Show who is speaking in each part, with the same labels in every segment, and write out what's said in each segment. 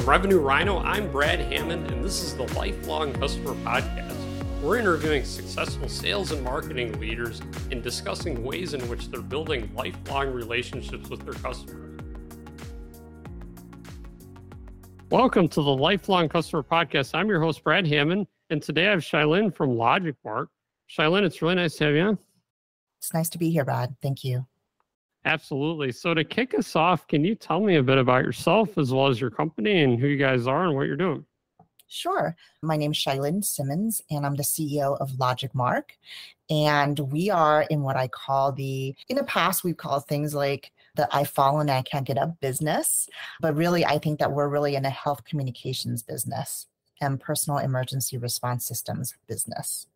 Speaker 1: From Revenue Rhino, I'm Brad Hammond, and this is the Lifelong Customer Podcast. We're interviewing successful sales and marketing leaders and discussing ways in which they're building lifelong relationships with their customers. Welcome to the Lifelong Customer Podcast. I'm your host, Brad Hammond, and today I have Chia-Lin from Logic LogicMark. Chia-Lin, it's really nice to have you on.
Speaker 2: It's nice to be here, Brad. Thank you.
Speaker 1: Absolutely. So, to kick us off, can you tell me a bit about yourself as well as your company and who you guys are and what you're doing?
Speaker 2: Sure. My name is Chia-Lin Simmons, and I'm the CEO of LogicMark. And we are in what I call the, in the past, we've called things like the I fall and I can't get up business. But really, I think that we're really in a health communications business and personal emergency response systems business.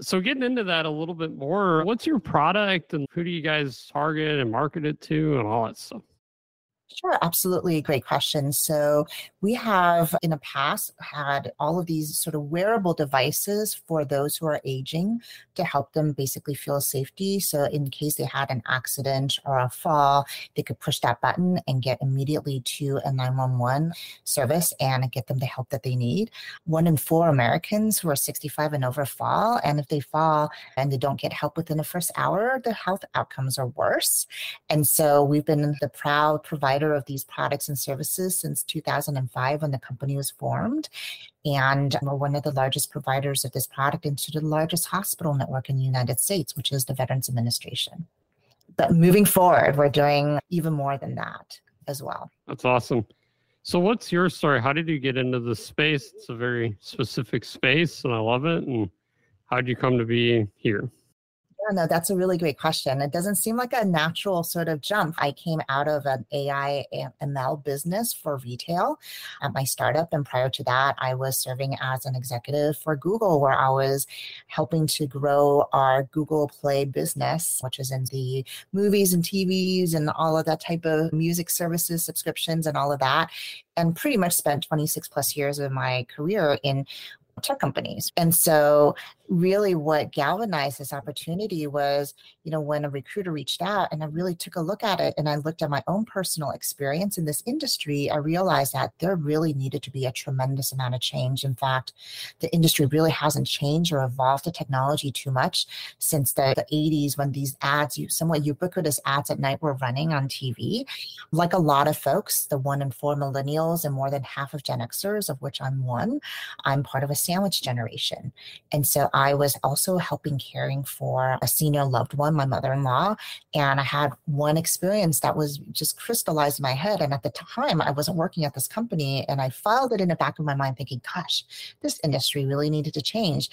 Speaker 1: So, getting into that a little bit more, what's your product and who do you guys target and market it to and all that stuff?
Speaker 2: Sure, absolutely. Great question. So, we have in the past had all of these sort of wearable devices for those who are aging to help them basically feel safety. So, in case they had an accident or a fall, they could push that button and get immediately to a 911 service and get them the help that they need. One in four Americans who are 65 and over fall. And if they fall and they don't get help within the first hour, the health outcomes are worse. And so, we've been the proud provider provider of these products and services since 2005 when the company was formed. And we're one of the largest providers of this product into the largest hospital network in the United States, which is the Veterans Administration. But moving forward, we're doing even more than that as well.
Speaker 1: That's awesome. So, what's your story? How did you get into this space? It's a very specific space, and I love it. And how did you come to be here?
Speaker 2: No, that's a really great question. It doesn't seem like a natural sort of jump. I came out of an AI ML business for retail at my startup. And prior to that, I was serving as an executive for Google, where I was helping to grow our Google Play business, which is in the movies and TVs and all of that type of music services, subscriptions, and all of that and pretty much spent 26 plus years of my career in tech companies. And so really what galvanized this opportunity was, you know, when a recruiter reached out and I really took a look at it and I looked at my own personal experience in this industry, I realized that there really needed to be a tremendous amount of change. In fact, the industry really hasn't changed or evolved the technology too much since the, the 80s when these ads, somewhat ubiquitous ads at night were running on TV. Like a lot of folks, the one in four millennials and more than half of Gen Xers, of which I'm one, I'm part of a sandwich generation. And so I was also helping caring for a senior loved one, my mother in law. And I had one experience that was just crystallized in my head. And at the time, I wasn't working at this company. And I filed it in the back of my mind, thinking, gosh, this industry really needed to change.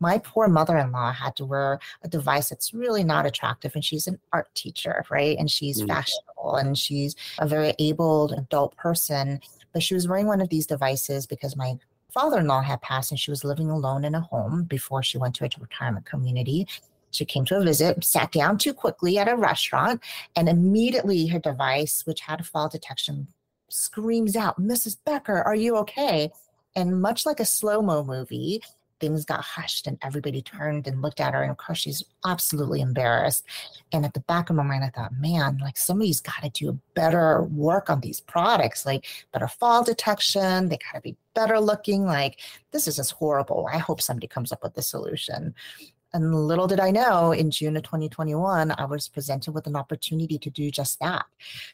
Speaker 2: My poor mother in law had to wear a device that's really not attractive. And she's an art teacher, right? And she's mm. fashionable and she's a very able adult person. But she was wearing one of these devices because my father in law had passed and she was living alone in a home before she went to a retirement community. She came to a visit, sat down too quickly at a restaurant, and immediately her device, which had a fall detection, screams out, Mrs. Becker, are you okay? And much like a slow mo movie, things got hushed and everybody turned and looked at her. And of course, she's absolutely embarrassed. And at the back of my mind, I thought, man, like somebody's got to do better work on these products, like better fall detection. They got to be better looking. Like this is just horrible. I hope somebody comes up with a solution. And little did I know, in June of 2021, I was presented with an opportunity to do just that,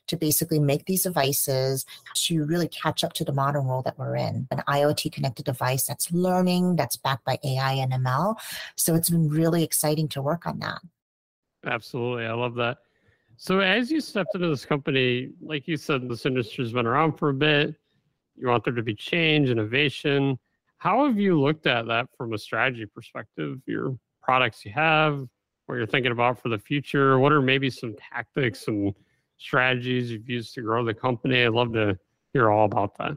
Speaker 2: to basically make these devices to really catch up to the modern world that we're in. An IoT connected device that's learning, that's backed by AI and ML. So it's been really exciting to work on that.
Speaker 1: Absolutely. I love that. So as you stepped into this company, like you said, this industry's been around for a bit. You want there to be change, innovation. How have you looked at that from a strategy perspective? You're products you have, what you're thinking about for the future. What are maybe some tactics and strategies you've used to grow the company? I'd love to hear all about that.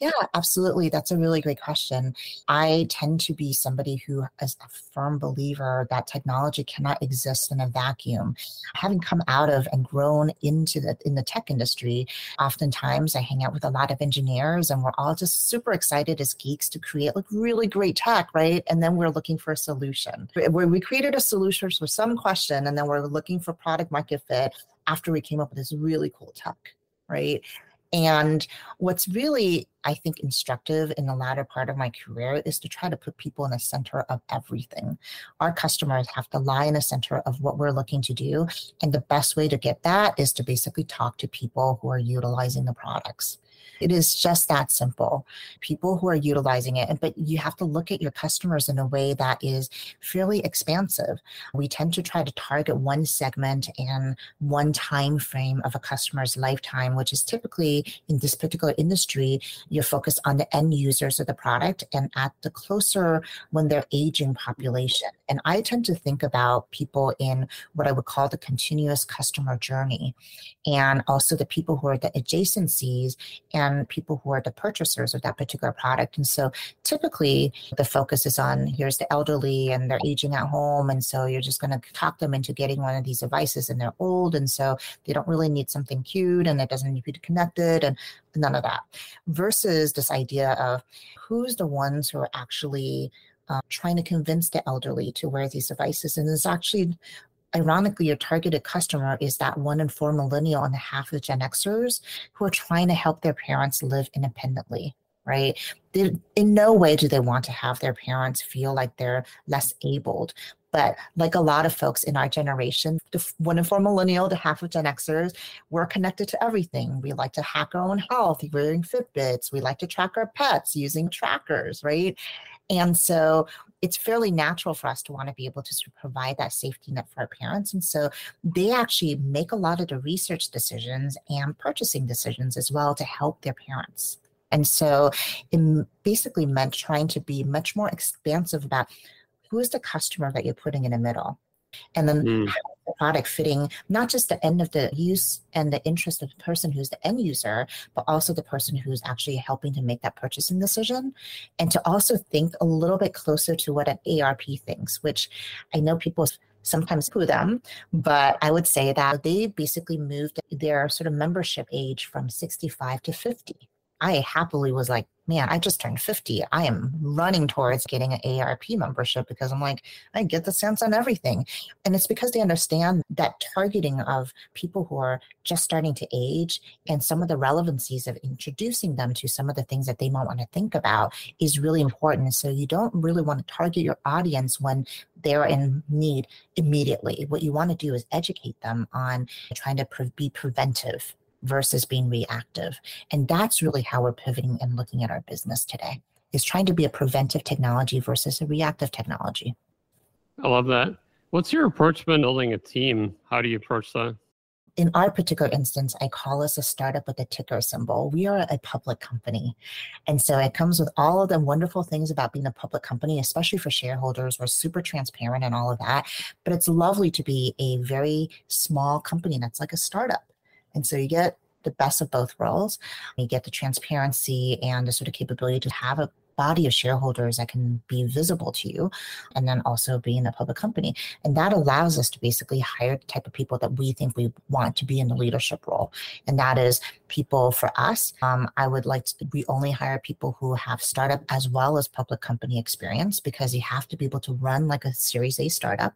Speaker 2: Yeah, absolutely. That's a really great question. I tend to be somebody who is a firm believer that technology cannot exist in a vacuum. Having come out of and grown into the in the tech industry, oftentimes I hang out with a lot of engineers and we're all just super excited as geeks to create like really great tech, right? And then we're looking for a solution. Where we created a solution for some question and then we're looking for product market fit after we came up with this really cool tech, right? And what's really, I think, instructive in the latter part of my career is to try to put people in the center of everything. Our customers have to lie in the center of what we're looking to do. And the best way to get that is to basically talk to people who are utilizing the products. It is just that simple. People who are utilizing it, but you have to look at your customers in a way that is fairly expansive. We tend to try to target one segment and one time frame of a customer's lifetime, which is typically in this particular industry, you're focused on the end users of the product and at the closer when they're aging population. And I tend to think about people in what I would call the continuous customer journey and also the people who are the adjacencies and people who are the purchasers of that particular product. And so typically the focus is on here's the elderly and they're aging at home. And so you're just going to talk them into getting one of these devices and they're old. And so they don't really need something cute and it doesn't need to be connected and none of that. Versus this idea of who's the ones who are actually uh, trying to convince the elderly to wear these devices. And it's actually ironically, your targeted customer is that one in four millennial and half of Gen Xers who are trying to help their parents live independently, right? They, in no way do they want to have their parents feel like they're less abled. But like a lot of folks in our generation, the one in four millennial, the half of Gen Xers, we're connected to everything. We like to hack our own health, wearing Fitbits. We like to track our pets using trackers, right? And so it's fairly natural for us to want to be able to sort of provide that safety net for our parents. And so they actually make a lot of the research decisions and purchasing decisions as well to help their parents. And so it basically meant trying to be much more expansive about who is the customer that you're putting in the middle and then mm. The product fitting not just the end of the use and the interest of the person who's the end user but also the person who's actually helping to make that purchasing decision. And to also think a little bit closer to what an AARP thinks which i know people sometimes poo them but i would say that they basically moved their sort of membership age from 65 to 50 i happily was like man, I just turned 50. I am running towards getting an AARP membership because I'm like, I get the sense on everything. And it's because they understand that targeting of people who are just starting to age and some of the relevancies of introducing them to some of the things that they might want to think about is really important. So you don't really want to target your audience when they're in need immediately. What you want to do is educate them on trying to pre- be preventive versus being reactive. And that's really how we're pivoting and looking at our business today is trying to be a preventive technology versus a reactive technology.
Speaker 1: I love that. What's your approach when building a team? How do you approach that?
Speaker 2: In our particular instance, I call us a startup with a ticker symbol. We are a public company. And so it comes with all of the wonderful things about being a public company, especially for shareholders. We're super transparent and all of that. But it's lovely to be a very small company that's like a startup and so you get the best of both worlds. You get the transparency and the sort of capability to have a body of shareholders that can be visible to you and then also being a public company. And that allows us to basically hire the type of people that we think we want to be in the leadership role. And that is people for us. Um, i would like to we only hire people who have startup as well as public company experience because you have to be able to run like a series a startup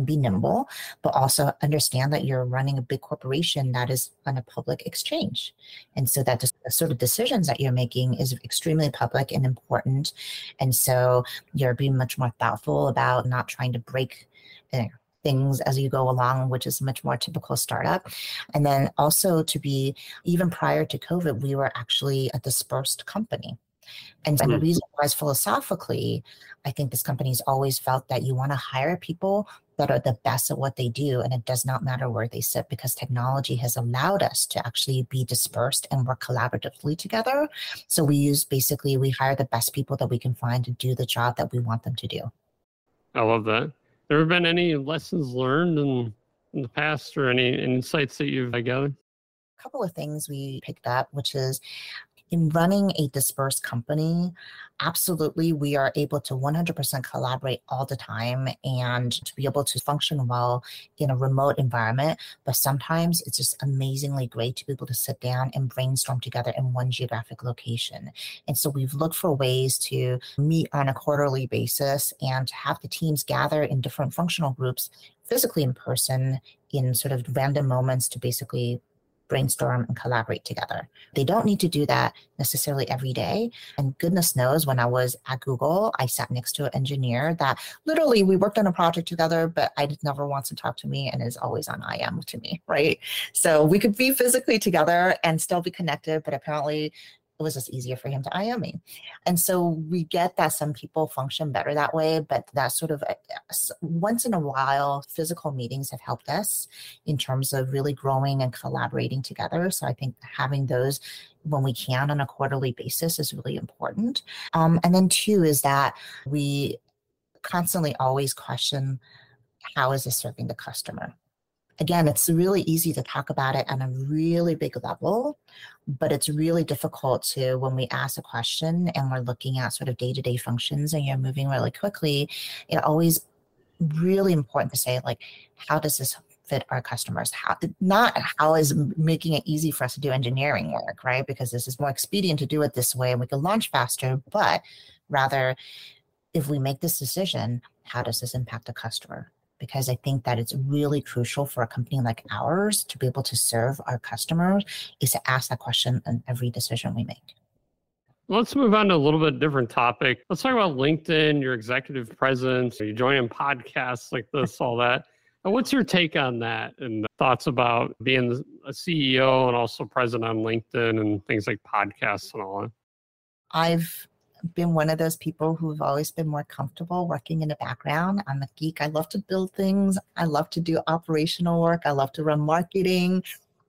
Speaker 2: and be nimble, but also understand that you're running a big corporation that is on a public exchange. And so that the sort of decisions that you're making is extremely public and important. And so you're being much more thoughtful about not trying to break you know, things as you go along, which is much more typical startup. And then also to be, even prior to COVID, we were actually a dispersed company. And, mm-hmm. the reason was philosophically, I think this company's always felt that you want to hire people that are the best at what they do. And it does not matter where they sit because technology has allowed us to actually be dispersed and work collaboratively together. So we use basically, we hire the best people that we can find to do the job that we want them to do.
Speaker 1: I love that. There have been any lessons learned in, in the past or any insights that you've gathered?
Speaker 2: A couple of things we picked up, which is in running a dispersed company, absolutely we are able to 100% collaborate all the time and to be able to function well in a remote environment. But sometimes it's just amazingly great to be able to sit down and brainstorm together in one geographic location. And so we've looked for ways to meet on a quarterly basis and have the teams gather in different functional groups physically in person in sort of random moments to basically brainstorm and collaborate together. They don't need to do that necessarily every day. And goodness knows, when I was at Google, I sat next to an engineer that literally we worked on a project together, but I never wants to talk to me and is always on IM to me, right? So we could be physically together and still be connected, but apparently it was just easier for him to IM me. And so we get that some people function better that way, but that sort of uh, once in a while, physical meetings have helped us in terms of really growing and collaborating together. So I think having those when we can on a quarterly basis is really important. Um, and then two is that we constantly always question how is this serving the customer again, it's really easy to talk about it on a really big level, but it's really difficult to when we ask a question and we're looking at sort of day to day functions and you're moving really quickly. It always really important to say like, how does this fit our customers? How not how is making it easy for us to do engineering work, right? Because this is more expedient to do it this way and we can launch faster, but rather if we make this decision, how does this impact the customer? Because I think that it's really crucial for a company like ours to be able to serve our customers is to ask that question in every decision we make.
Speaker 1: Let's move on to a little bit different topic. Let's talk about LinkedIn, your executive presence, you joining podcasts like this, all that. What's your take on that and thoughts about being a CEO and also present on LinkedIn and things like podcasts and all that?
Speaker 2: I've been one of those people who've always been more comfortable working in the background. I'm a geek. I love to build things. I love to do operational work. I love to run marketing.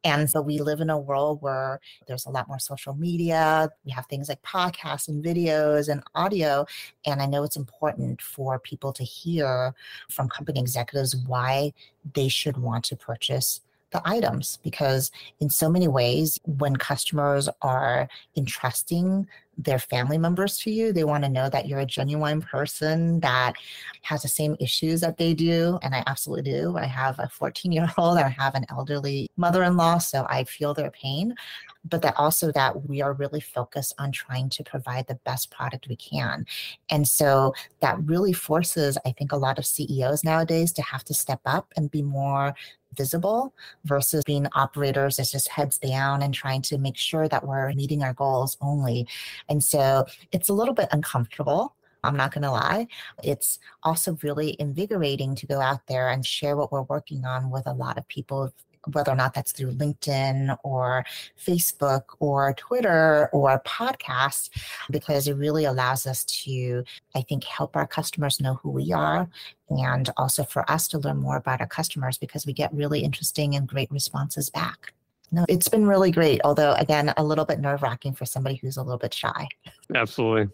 Speaker 2: And so we live in a world where there's a lot more social media. We have things like podcasts and videos and audio. And I know it's important for people to hear from company executives why they should want to purchase the items because in so many ways when customers are entrusting their family members to you they want to know that you're a genuine person that has the same issues that they do and i absolutely do i have a 14 year old i have an elderly mother-in-law so i feel their pain but that also that we are really focused on trying to provide the best product we can. And so that really forces, I think, a lot of CEOs nowadays to have to step up and be more visible versus being operators that's just heads down and trying to make sure that we're meeting our goals only. And so it's a little bit uncomfortable. I'm not going to lie. It's also really invigorating to go out there and share what we're working on with a lot of people whether or not that's through LinkedIn or Facebook or Twitter or podcasts, because it really allows us to, I think, help our customers know who we are and also for us to learn more about our customers because we get really interesting and great responses back. No, it's been really great, although again, a little bit nerve wracking for somebody who's a little bit shy.
Speaker 1: Absolutely.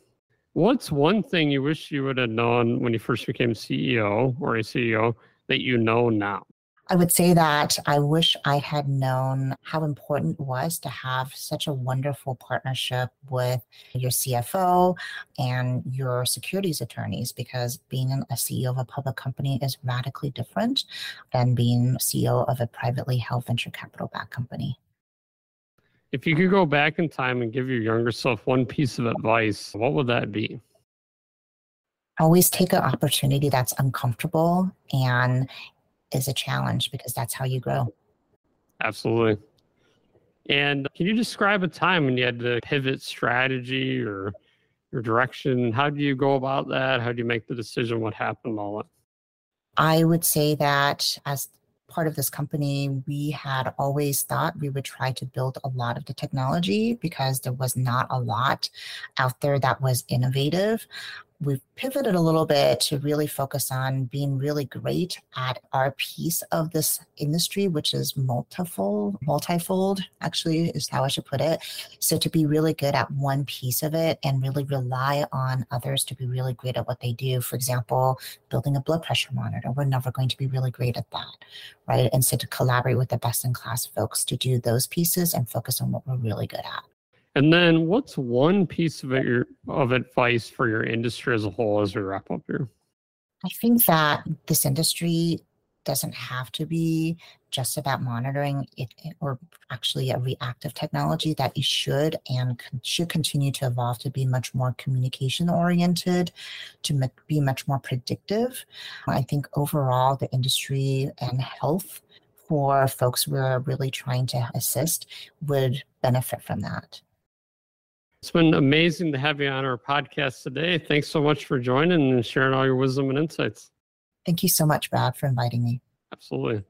Speaker 1: What's one thing you wish you would have known when you first became CEO or a CEO that you know now?
Speaker 2: I would say that I wish I had known how important it was to have such a wonderful partnership with your CFO and your securities attorneys because being a CEO of a public company is radically different than being CEO of a privately held venture capital backed company.
Speaker 1: If you could go back in time and give your younger self one piece of advice, what would that be?
Speaker 2: Always take an opportunity that's uncomfortable and is a challenge because that's how you grow.
Speaker 1: Absolutely. And can you describe a time when you had to pivot strategy or your direction? How do you go about that? How do you make the decision? What happened? All that.
Speaker 2: I would say that as part of this company, we had always thought we would try to build a lot of the technology because there was not a lot out there that was innovative we've pivoted a little bit to really focus on being really great at our piece of this industry, which is multifold, multifold, actually, is how I should put it. So to be really good at one piece of it and really rely on others to be really great at what they do. For example, building a blood pressure monitor, we're never going to be really great at that, right? And so to collaborate with the best in class folks to do those pieces and focus on what we're really good at.
Speaker 1: And then what's one piece of, your, of advice for your industry as a whole as we wrap up here?
Speaker 2: I think that this industry doesn't have to be just about monitoring it or actually a reactive technology that it should and should continue to evolve to be much more communication oriented to be much more predictive i think overall the industry and health for folks we're really trying to assist would benefit from that.
Speaker 1: It's been amazing to have you on our podcast today. Thanks so much for joining and sharing all your wisdom and insights.
Speaker 2: Thank you so much, Brad, for inviting me.
Speaker 1: Absolutely.